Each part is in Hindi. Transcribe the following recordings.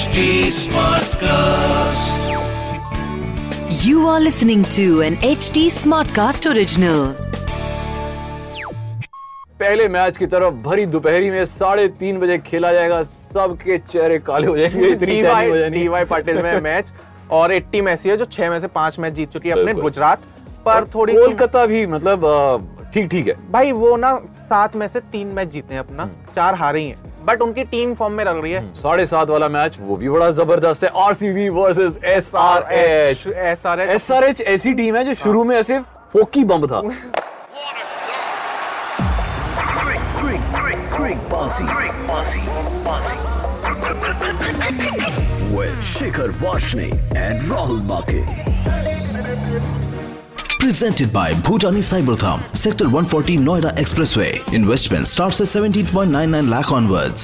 HD Smartcast. You are listening to an HD Smartcast original. पहले मैच की तरफ़ भरी दोपहरी में साढ़े तीन बजे खेला जाएगा। सबके चेहरे काले हो जाएँगे इतनी हो डीवाई पाटिल में मैच। और एक टीम ऐसी है जो छह में से पाँच मैच जीत चुकी है अपने गुजरात। पर थोड़ी कोलकाता भी मतलब ठीक ठीक है। भाई वो ना सात में से तीन मैच जीते हैं अपना। हम्म। चार हारे ही हैं। बट उनकी टीम फॉर्म में लग रही है। साढ़े सात वाला मैच वो भी बड़ा ज़बरदस्त है। RCB versus SRH S R H SRH ऐसी टीम है जो शुरू में ऐसे फोकी बम था. With Shikhar Vashne and Rahul Make. Presented by Bhutani Cybertham, Sector 140 Noida Expressway. Investment starts at 17.99 lakh onwards.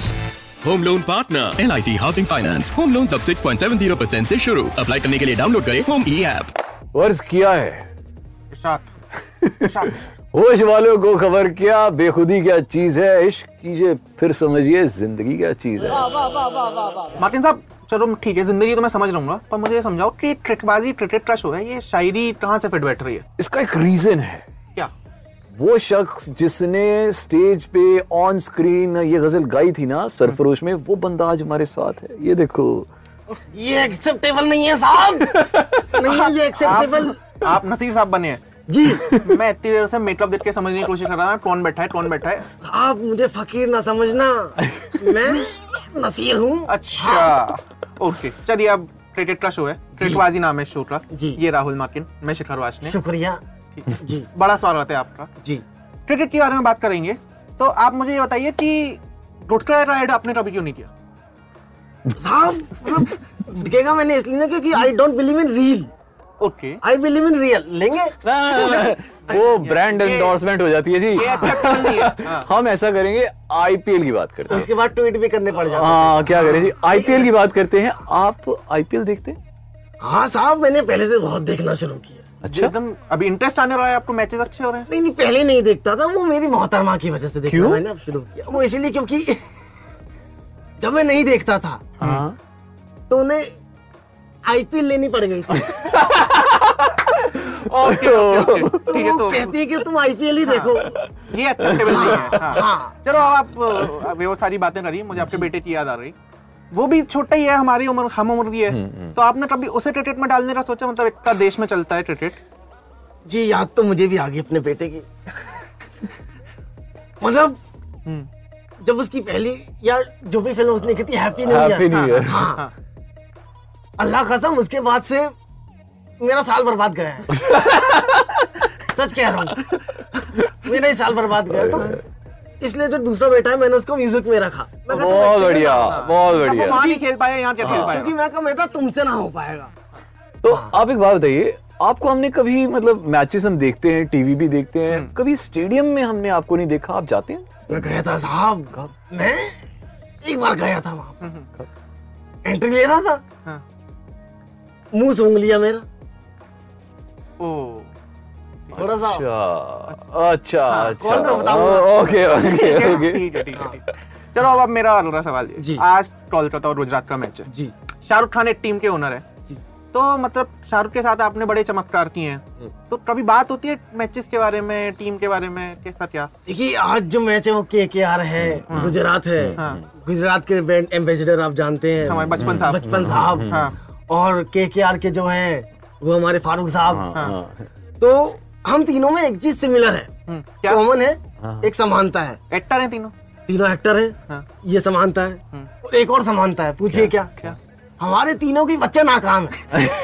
Home loan partner L housing finance home loan सब 6.70 परसेंट ऐसी शुरू. अप्लाई करने के लिए डाउनलोड करें होम ई ऐप वर्ष किया है। होश वालों को खबर क्या? बेखुदी क्या चीज़ है? इश्क कीजिए फिर समझिए ज़िंदगी क्या चीज़ है। मार्टिन साहब चलो ठीक है ज़िंदगी तो मैं समझ रहूँगा पर मुझे ये समझाओ कि ट्रिकबाजी क्रिकेट क्रश हो रहा है ये शायरी कहाँ से फिट बैठ रही है? इसका एक रीजन है। क्या? वो शख्स जिसने स्टेज पे ऑन स्क्रीन ये गज़ल गाई थी ना सरफरोश में वो बंदा आज हमारे साथ है। ये देखो। ये एक्सेप्टेबल नहीं है साहब। नहीं है ये एक्सेप्टेबल आप, आप नसीर साहब बने हैं। जी मैं इतनी देर से मेकअप देख के समझने की कोशिश कर रहा हूँ कौन बैठा है कौन बैठा है? साहब मुझे फकीर ना समझना। मैं नसीर हूँ। अच्छा ओके चलिए अब क्रिकेट का शो है। क्रिकेटबाजी नाम है शो का। जी। ये राहुल मार्किन मैं शिखर वाशने शुक्रिया। जी। बड़ा स्वागत है आपका। जी। क्रिकेट के बारे में बात करेंगे तो आप मुझे ये बताइए कि गुटका राइड आपने कभी क्यों नहीं किया? साहब मतलब दिखेगा मैंने इसलिए ना क्योंकि I don't believe in reel okay I believe in real लेंगे? ना, ना, ना, वो ब्रांड एंडोर्समेंट हो जाती है जी। है हाँ। हम ऐसा करेंगे आईपीएल की बात करते हैं। उसके बाद ट्वीट भी करने पड़ जाते हैं। हाँ क्या करें जी? आईपीएल की बात करते हैं। आप आईपीएल देखते हैं? हाँ साहब मैंने पहले से बहुत देखना शुरू किया। अच्छा। एकदम अभी इंटरेस्ट आने रहा है आपको मैचेस अच्छे हो रहे हैं? नहीं नहीं पहले नहीं देखता था वो मेरी मोहतरमा की वजह से देखना क्यों? मैंने अब शुरू किया। वो इसीलिए क्योंकि जब मैं नहीं देखता था हाँ। तो उन्हें आईपीएल लेनी पड़ गई थी। ओके ओके तो ठीक है तो कहती है कि तुम आईपीएल ही देखो। ये एक्सेप्टेबल नहीं है। हाँ। हाँ। चलो अब आप वो सारी बातें करिए मुझे आपके बेटे की याद आ रही वो भी छोटा ही है हमारी उम्र हम उम्र की है। तो आपने कभी उसे क्रिकेट में डालने का सोचा? मतलब इतना देश में चलता है क्रिकेट। जी याद तो मुझे भी आ गई अपने बेटे की। मतलब जब उसकी पहली या जो भी फ़िल्म उसने की थी happy new happy year year हाँ। अल्लाह कसम उसके बाद से मेरा साल बर्बाद गया है। सच कह रहा हूँ। मेरा ही साल बर्बाद गया तो इसलिए जो दूसरा बेटा है मैंने उसको म्यूज़िक में रखा। हूँ, बहुत बढ़िया बहुत बढ़िया। वहाँ नहीं खेल पाया यहाँ क्या खेल क्योंकि मैं कहा बेटा तुमसे ना हो पाएगा। तो आप एक बात बताइए आपको हमने कभी मतलब मैचेस हम देखते हैं टीवी भी देखते हैं हम्म। कभी स्टेडियम में हमने आपको नहीं देखा? आप जाते हैं? मैं गया था साहब। मैं एक बार गया था वहाँ। एंट्री ले रहा था। हाँ। मुँह सूंघ लिया मेरा। ओ। थोड़ा सा अच्छा। अच्छा। अच्छा कौन सा बताऊँगा? Okay okay okay. है है है चलो अब मेरा अगला सवाल जी। आज कोलकाता और गुजरात का मैच है। जी। शाहरुख खान एक टीम के ओनर है। तो मतलब शाहरुख के साथ आपने बड़े चमत्कार किए हैं। तो कभी बात होती है मैचेस के बारे में टीम के बारे में? कैसा क्या? देखिए आज जो मैच है वो के के आर है गुजरात है। हाँ। गुजरात के ब्रांड एम्बेसडर आप जानते हैं। हमारे बचपन साहब। बचपन साहब। हाँ। और के के आर के जो हैं वो हमारे फारूक साहब। हाँ, हाँ। तो हम तीनों में एक चीज़ सिमिलर है। हम्म, क्या? कॉमन है हाँ। एक समानता है। एक्टर है तीनों? तीनों एक्टर है हाँ। ये समानता है। और एक और समानता है पूछिए क्या? क्या? हमारे तीनों की बच्चे नाकाम है।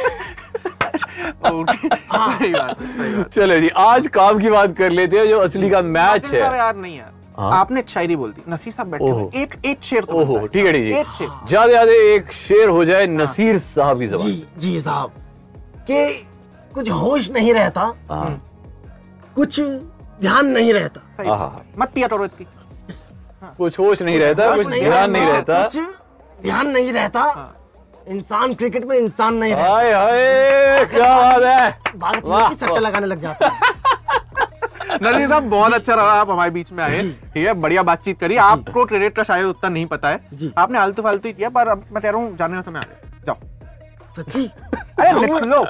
ओके, सही बात है, सही बात चलो जी आज काम की बात कर लेते हैं जो असली का मैच है है। यार नहीं यार। हाँ। आपने एक शायरी बोल दी नसीर साहब बैठे हुए एक एक शेर तो ओहो ठीक है ठीक एक है शेर। ज़्यादा ज़्यादा एक शेर हो जाए नसीर साहब की जबान जी से। जी साहब। कि कुछ होश नहीं रहता हाँ, कुछ ध्यान नहीं रहता। मत पिया करो इतनी कुछ होश नहीं रहता कुछ ध्यान नहीं रहता कुछ ध्यान नहीं रहता। इंसान क्रिकेट में इंसान नहीं रहता। हाय हाय क्या बात है। भारत की सट्टे लगाने लग जाता है। नरसिंह साहब बहुत अच्छा रहा आप हमारे बीच में आए। ठीक है बढ़िया बातचीत करी। आपको क्रेडिट का शायद उतना नहीं पता है। आपने आलतू फालतू किया पर अब मैं कह रहा हूँ जाने का समय आ गया। जाओ। अरे लिख लो।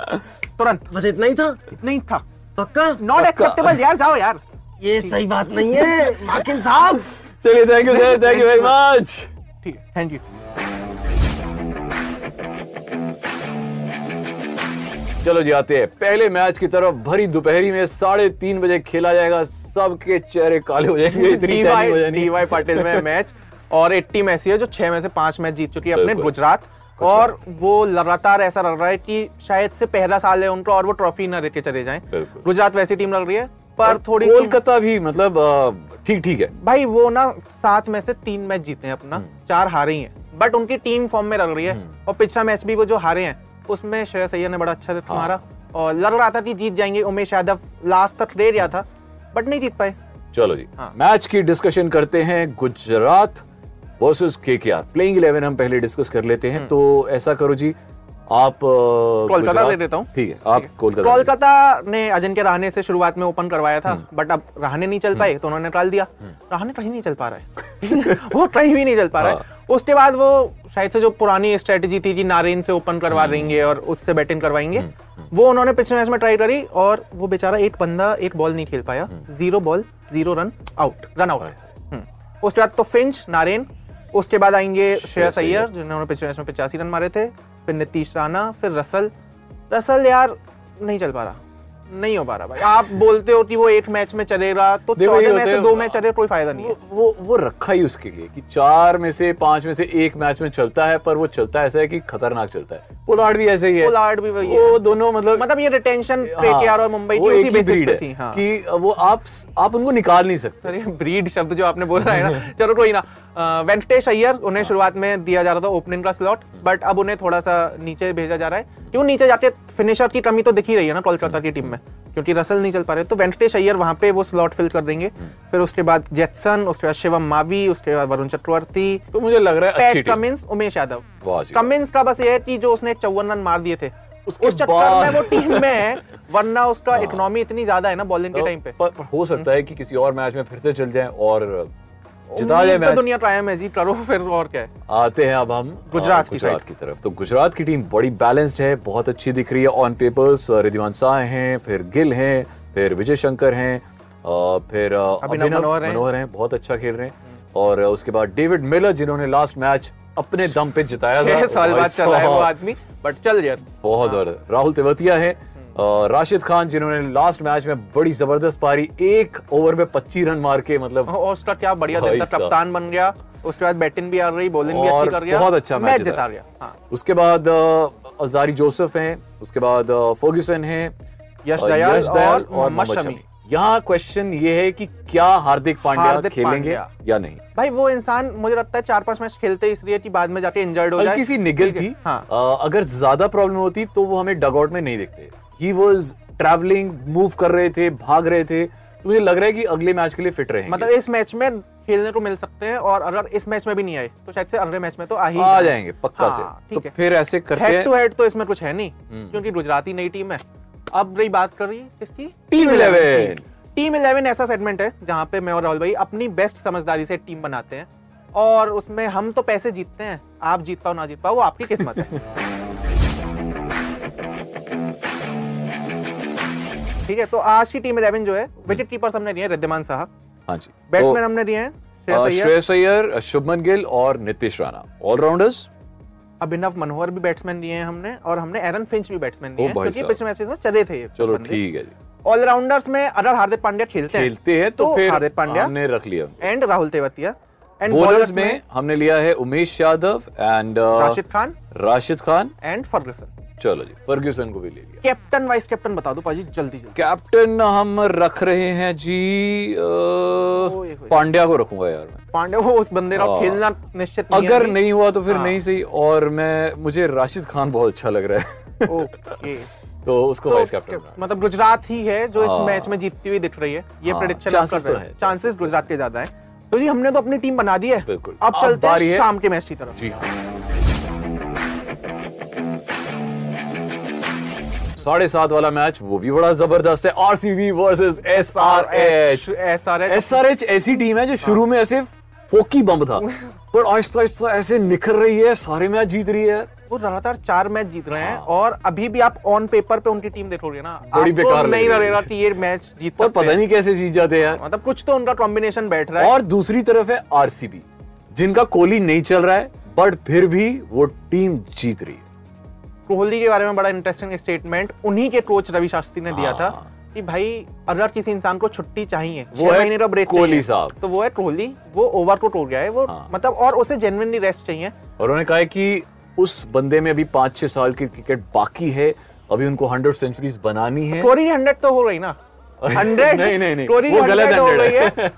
तुरंत। बस इतना ही था? इतना ही था। पक्का? नॉट एक्सेप्टेबल यार जाओ यार। ये सही बात नहीं है माकिन साहब। चलिए thank you sir thank you very much ठीक है थैंक यू चलो जी आते हैं। पहले मैच की तरफ़ भरी दोपहरी में साढ़े तीन बजे खेला जाएगा। सबके चेहरे काले हो जाएँगे इतनी हो डीवाई पाटिल में मैच। और एक टीम ऐसी है जो छह में से पाँच मैच जीत चुकी है अपने गुजरात। और वो लगातार ऐसा लग रहा है कि शायद से पहला साल है उनका और वो ट्रॉफी न लेके चले जाएँ। गुजरात वैसी टीम लग रही है पर थोड़ी कोलकाता भी मतलब ठीक ठीक है। भाई वो ना सात में से तीन मैच जीते हैं अपना हम्म। चार हारे ही हैं। बट उनकी टीम फॉर्म में लग रही है और पिछला मैच भी वो जो हारे हैं उसमें श्रेयस अय्यर ने बड़ा अच्छा हाँ। मारा और लग रहा था कि जीत जाएँगे। उमेश यादव लास्ट तक दे रहा था बट नहीं जीत पाए। चलो जी। हाँ। मैच की डिस्कशन करते हैं गुजरात वर्सेस केकेआर प्लेइंग 11 हम पहले डिस्कस कर लेते हैं तो ऐसा करो जी आप कोलकाता ले लेता हूँ। ठीक है आप कोलकाता कोलकाता ने अजिंक्य रहाणे से शुरुआत में ओपन करवाया था हम्म। बट अब रहाणे नहीं चल पाए तो उन्होंने टाल दिया। रहाणे कहीं नहीं चल पा रहा है। वो कहीं भी नहीं चल पा रहा हाँ। है। उसके बाद वो शायद से जो पुरानी स्ट्रेटेजी थी कि नारेन से ओपन करवा हम्म। देंगे और उससे बैटिंग करवाएँगे वो उन्होंने पिछले मैच में ट्राई करी और वो बेचारा एक बंदा एक बॉल नहीं खेल पाया। हम्म। Zero ball zero run out run out उसके बाद तो फिंच नारेन उसके बाद आएँगे श्रेयस अय्यर। जिन्होंने पिछले मैच में पचासी रन मारे थे फिर नीतीश राणा फिर रसल रसल यार नहीं चल पा रहा नहीं हो पा रहा भाई। आप बोलते हो कि वो एक मैच में चलेगा तो चौदह में से हैं- दो मैच चले कोई फ़ायदा नहीं है। वो वो रखा ही उसके लिए कि चार में से पाँच में से एक मैच में चलता है पर वो चलता ऐसा है कि खतरनाक चलता है। पोलार्ड भी ऐसे ही है। पोलार्ड भी वही है। वो दोनों मतलब मतलब ये रिटेंशन हाँ, केकेआर और मुंबई की उसी बेसिस पे थी हाँ। कि वो आप आप उनको निकाल नहीं सकते। अरे ब्रीड शब्द जो आपने बोला है ना चलो कोई ना। वेंकटेश अय्यर उन्हें शुरुआत में दिया जा रहा था ओपनिंग का स्लॉट बट अब उन्हें थोड़ा सा नीचे भेजा जा रहा है। क्यों नीचे जाके फिनिशर की कमी तो दिख ही रही है ना कोलकाता की टीम में? क्योंकि रसल नहीं चल पा रहे तो वेंकटेश अय्यर वहाँ पे वो स्लॉट फिल कर देंगे। फिर उसके बाद जेक्सन उसके बाद शिवम मावी उसके बाद वरुण चक्रवर्ती तो मुझे लग रहा है अच्छी कमिंस उमेश यादव। कमिंस का बस ये है कि जो उसने चौवन रन मार दिए थे उसके उस चक्कर में वो टीम में है वरना उसका इकोनॉमी इतनी ज़्यादा है ना बॉलिंग के टाइम पे। पर, पर हो सकता है कि किसी और मैच में फिर से चल जाए और जिता तो मैच दुनिया कायम है जी करो फिर और क्या है? आते हैं अब हम गुजरात की गुजरात की तरफ़। तो गुजरात की टीम बड़ी बैलेंस्ड है बहुत अच्छी दिख रही है ऑन पेपर्स रिद्धिमान शाह हैं फिर गिल हैं फिर विजय शंकर हैं फिर अभिनव मनोहर हैं। बहुत अच्छा खेल रहे हैं। और उसके बाद डेविड मिलर जिन्होंने लास्ट मैच अपने दम पे जिताया था। साल बाद चल है वो आदमी बट चल यार। बहुत ज़बरदस्त राहुल तेवतिया है राशिद खान जिन्होंने लास्ट मैच में बड़ी ज़बरदस्त पारी एक ओवर में 25 रन मार के मतलब और उसका क्या बढ़िया दिन था कप्तान बन गया उसके बाद बैटिंग भी आ रही बॉलिंग भी अच्छी कर गया बहुत अच्छा मैच जिता। गया हाँ। उसके बाद अजारी जोसेफ हैं उसके बाद फर्ग्यूसन हैं यश दयाल यश दयाल और मोहम्मद शमी। यहाँ क्वेश्चन ये है कि क्या हार्दिक पांड्या हार्दिक खेलेंगे पांड्या। या नहीं? भाई वो इंसान मुझे लगता है चार पाँच मैच खेलते इसलिए कि बाद में जाके इंजर्ड हो जाए। किसी निगल की हाँ। अगर ज़्यादा प्रॉब्लम होती तो वो हमें डगआउट में नहीं दिखते। ही वॉज़ ट्रैवलिंग मूव कर रहे थे भाग रहे थे। तो मुझे लग रहा है कि अगले मैच के लिए फिट रहे मतलब इस मैच में खेलने को मिल सकते हैं और अगर इस मैच में भी नहीं आए तो शायद से अगले मैच में तो आ ही आ जाएँगे। पक्का हाँ, से तो है। फिर ऐसे करते हेड टू हेड तो इसमें कुछ है नहीं हम्म। क्योंकि गुजराती नई टीम है। अब रही बात कर रही है किसकी? Team 11 टीम इलेवन ऐसा सेगमेंट है जहाँ पे मैं और राहुल भाई अपनी बेस्ट समझदारी से टीम बनाते हैं। और उसमें हम तो पैसे जीतते हैं आप जीत पाओ ना जीत पाओ वो आपकी किस्मत है। ठीक है तो आज की टीम इलेवन जो है विकेट कीपर्स हमने दिए हैं रिद्धिमान साहा हाँ जी बैट्समैन तो, हमने दिए हैं श्रेयस अय्यर। शुभमन गिल और नीतीश राणा। ऑलराउंडर्स अभिनव मनोहर भी बैट्समैन दिए हैं हमने और हमने एरन फिंच भी बैट्समैन दिए हैं क्योंकि पिछले मैचेस में चले थे ये चलो ठीक है जी। ऑलराउंडर्स में अगर हार्दिक पांड्या खेलते हैं। खेलते हैं तो तो फिर हार्दिक पांड्या हमने रख लिया। And Rahul Tewatia. And bowlers में हमने लिया है Umesh Yadav and Rashid Khan Rashid Khan. And Ferguson चलो जी फर्ग्यूसन को भी ले लिया। कैप्टन वाइस कैप्टन बता दो पाजी जल्दी जल्दी कैप्टन हम रख रहे हैं जी। पांड्या को रखूँगा यार मैं। पांड्या वो उस बंदे का हाँ। खेलना निश्चित नहीं अगर है नहीं हुआ तो फिर हाँ। नहीं सही और मैं मुझे राशिद खान बहुत अच्छा लग रहा है। ओके। तो उसको वाइस कैप्टन मतलब गुजरात ही है जो हाँ। इस मैच में जीतती हुई दिख रही है ये हाँ, प्रेडिक्शन कर तो रहे हैं। चांसेस गुजरात के ज़्यादा है। तो जी हमने तो अपनी टीम बना दी है। बिल्कुल। अब चलते हैं शाम के मैच की तरफ़। जी हाँ। साढ़े सात वाला मैच वो भी बड़ा ज़बरदस्त है। RCB versus SRH SRH SRH ऐसी टीम है जो शुरू में ऐसे फोकी बम था। पर आहिस्ता आहिस्ता ऐसे निखर रही है सारे मैच जीत रही है। वो लगातार चार मैच जीत रहे हैं और अभी भी आप ऑन पेपर पे उनकी टीम देखोगे ना हाँ। बड़ी बेकार नहीं रही है। लगेगा कि ये मैच जीत पर पता नहीं कैसे जीत जाते हैं मतलब कुछ तो उनका कॉम्बिनेशन बैठ रहा है। और दूसरी तरफ़ है आरसीबी जिनका कोहली नहीं चल रहा है बट फिर भी वो टीम जीत रही है। कोहली के बारे में बड़ा इंटरेस्टिंग स्टेटमेंट उन्हीं के कोच रवि शास्त्री ने दिया था हाँ। कि भाई अगर किसी इंसान को छुट्टी चाहिए वो है महीने का ब्रेक कोहली साहब। तो वो है कोहली वो ओवर कोट हो गया है वो हाँ। मतलब और उसे जेन्युइनली रेस्ट चाहिए और उन्होंने कहा है कि उस बंदे में अभी पाँच छह साल की क्रिकेट बाकी है अभी उनको हंड्रेड सेंचुरीज बनानी है टोरी हंड्रेड तो हो रही ना हंड्रेड नहीं, नहीं, नहीं, वो गलत 100 हो 100 गई है।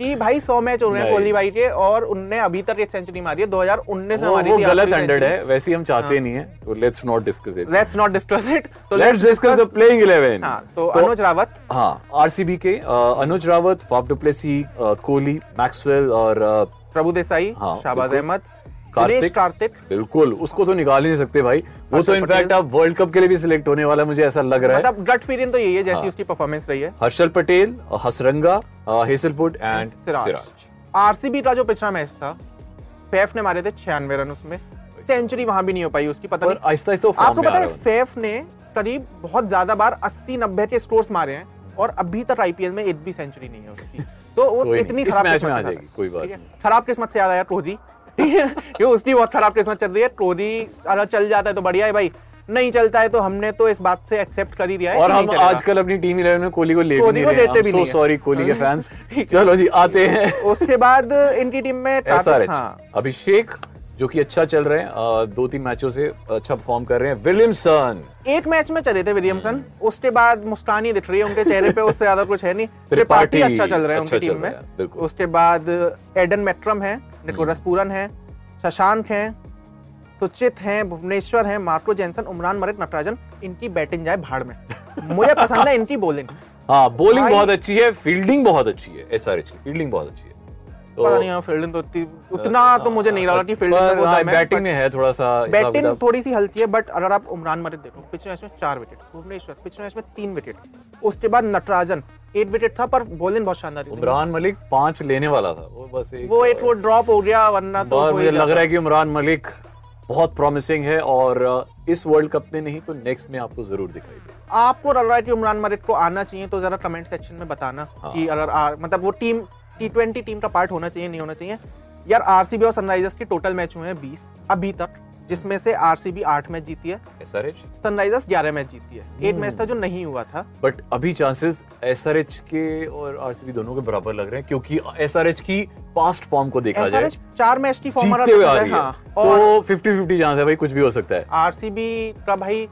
है कि भाई सौ मैच हो रहे हैं कोहली भाई के और उनने अभी तक एक सेंचुरी मारी है 2019 में मारी थी गलत हंड्रेड है वैसे हम चाहते नहीं है तो let's not discuss it let's not discuss it तो लेट्स डिस्कस द प्लेइंग 11 हाँ तो अनुज रावत। हाँ आरसीबी के Anuj Rawat Faf du Plessis Kohli Maxwell और प्रभु देसाई हाँ, शाहबाज अहमद। कार्तिक। कार्तिक। बिल्कुल उसको तो निकाल ही नहीं सकते भाई। वो तो इनफैक्ट अब वर्ल्ड कप के लिए भी सिलेक्ट होने वाला है, मुझे ऐसा लग रहा है। मतलब गट फीलिंग तो यही है जैसी हाँ। उसकी परफॉर्मेंस रही है। Harshal Patel Hasaranga Hazlewood and Siraj. RCB का जो पिछला मैच था फैफ ने मारे थे छियानवे रन उसमें। सेंचुरी वहाँ भी नहीं हो पाई उसकी पता नहीं। आहिस्ता आहिस्ता आपको पता है। फैफ ने करीब बहुत ज़्यादा बार 80 90 के स्कोर्स मारे हैं और अभी तक आईपीएल में एक भी सेंचुरी नहीं है उसकी। तो वो इतनी खराब किस्मत आ जाएगी, कोई बात ठीक? नहीं। खराब किस्मत से याद आया कोहली ठीक है क्यों उसकी बहुत खराब किस्मत चल रही है। कोहली अगर चल जाता है तो बढ़िया है भाई। नहीं चलता है तो हमने तो इस बात से एक्सेप्ट कर ही दिया है और हम आजकल अपनी टीम इलेवन में कोहली को ले भी कोहली नहीं को लेते भी नहीं सॉरी कोहली के फैंस चलो जी आते हैं। उसके बाद इनकी टीम में हाँ। अभिषेक जो कि अच्छा चल रहे हैं दो तीन मैचों से अच्छा परफॉर्म कर रहे हैं। विलियमसन एक मैच में चले थे विलियमसन उसके बाद मुस्कान दिख रही है उनके चेहरे पे उससे ज़्यादा कुछ है नहीं। त्रिपाठी अच्छा चल रहे हैं अच्छा उनकी टीम में। उसके बाद एडन मेट्रम है निकोलस पूरन है शशांक है सुचित हैं भुवनेश्वर हैं मार्को जैनसन उमरान मलिक नटराजन इनकी बैटिंग जाए भाड़ में। मुझे पसंद है इनकी बॉलिंग हाँ बॉलिंग बहुत अच्छी है फील्डिंग बहुत अच्छी है एसआरएच की फील्डिंग बहुत अच्छी है। तो पता नहीं हाँ फील्डिंग तो उतनी उतना तो मुझे नहीं लगा कि फील्डिंग है, बैटिंग में है थोड़ा सा बैटिंग थोड़ी सी हल्की है बट अगर आप उमरान मलिक देखो पिछले मैच में चार विकेट भुवनेश्वर पिछले मैच में तीन विकेट उसके बाद नटराजन एट विकेट था पर बॉलिंग बहुत शानदार थी। उमरान मलिक पाँच लेने वाला था वो बस एक वो एक वो ड्रॉप हो गया वरना तो हो ही मुझे लग रहा है कि उमरान मलिक बहुत प्रॉमिसिंग है और इस वर्ल्ड कप में नहीं तो नेक्स्ट में आपको ज़रूर दिखाई आपको लग रहा है कि उमरान मलिक को आना चाहिए तो जरा कमेंट सेक्शन में बताना हाँ। कि अगर मतलब वो टीम टी ट्वेंटी टीम का पार्ट होना चाहिए नहीं होना चाहिए। यार आरसीबी और सनराइजर्स के टोटल मैच हुए हैं बीस अभी तक जिसमें से आरसीबी आठ मैच जीती है। सनराइजर्स ग्यारह मैच जीती है। हम्म। मैच था जो नहीं हुआ था। बट अभी चांसेस एसआरएच के और आरसीबी दोनों के बराबर लग रहे हैं क्योंकि एसआरएच की पास्ट फॉर्म को देखा जाए चार मैच की फॉर्म आ रही है। हाँ। और तो फिफ्टी फिफ्टी चांस है भाई कुछ भी हो सकता है। आरसीबी का भाई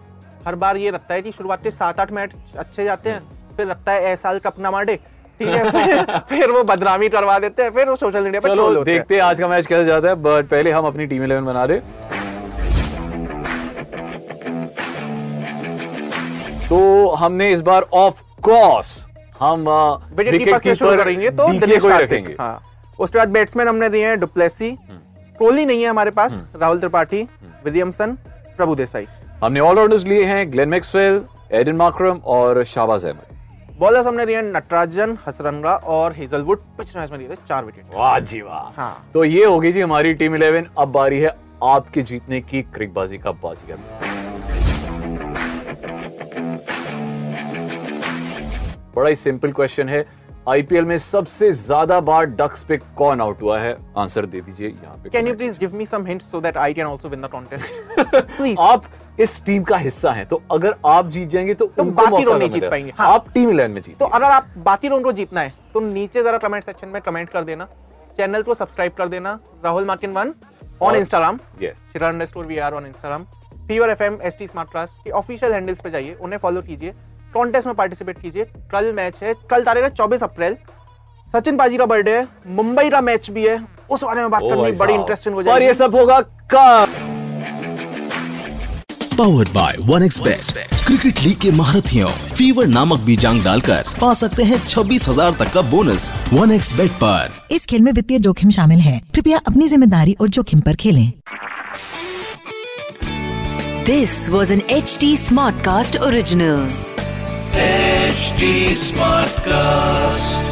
हर बार ये लगता है कि शुरुआत के सात आठ मैच अच्छे जाते हैं फिर लगता है ऐसा साल कप ना मारे। ठीक है फिर, फिर वो बदनामी करवा देते हैं फिर वो सोशल मीडिया पर चलो होते। देखते हैं आज का मैच कैसे जाता है बट पहले हम अपनी टीम इलेवन बना दे। तो हमने इस बार ऑफ़ कोर्स हम विकेट कीपर शुरू करेंगे तो दिनेश को रखेंगे। हाँ। उसके बाद बैट्समैन हमने दिए हैं डुप्लेसी कोहली नहीं है हमारे पास राहुल त्रिपाठी विलियमसन प्रभु देसाई। हमने ऑलराउंडर्स लिए हैं ग्लेन मैक्सवेल एडन मार्क्रम और शाहबाज अहमद। बॉलर्स हमने दिए नटराजन हसरंगा और हेजलवुड। पिछले मैच में दिए थे चार विकेट। वाह जी वाह। हाँ। तो ये होगी जी हमारी टीम इलेवन। अब बारी है आपके जीतने की क्रिकबाजी का बाजीगर बड़ा ही सिंपल क्वेश्चन है। आईपीएल में सबसे ज़्यादा बार डक्स पे कौन आउट हुआ है? आंसर दे दीजिए यहाँ पे can you please give me some hints so that I can also win the contest आप इस टीम का हिस्सा हैं तो अगर आप जीत जाएँगे तो, तो बाकी मौका नहीं जीत पाएँगे, हाँ। आप टीम इलेवन में जीत तो अगर आप बाकी लोगों को जीतना है तो नीचे जरा कमेंट सेक्शन में कमेंट कर देना। चैनल को सब्सक्राइब कर देना। Rahul Makin one on Instagram yes we are on Instagram Fever F M S T smart class के ऑफिशियल हैंडल्स पे जाइए उन्हें फॉलो कीजिए। कॉन्टेस्ट में पार्टिसिपेट कीजिए। कल मैच है। कल तारीख है चौबीस अप्रैल। सचिन पाजी का बर्थडे है। मुंबई का मैच भी है। उस बारे में बात करनी बड़ी इंटरेस्टिंग हो जाएगी और ये सब होगा कब? Powered by one X bet cricket league के महारथियों फीवर नामक बीजांग डालकर पा सकते हैं छब्बीस हज़ार तक का बोनस वन एक्स बेट पर। इस खेल में वित्तीय जोखिम शामिल है। कृपया अपनी ज़िम्मेदारी और जोखिम पर खेलें। This was an H was Smartcast Smartcast H Smartcast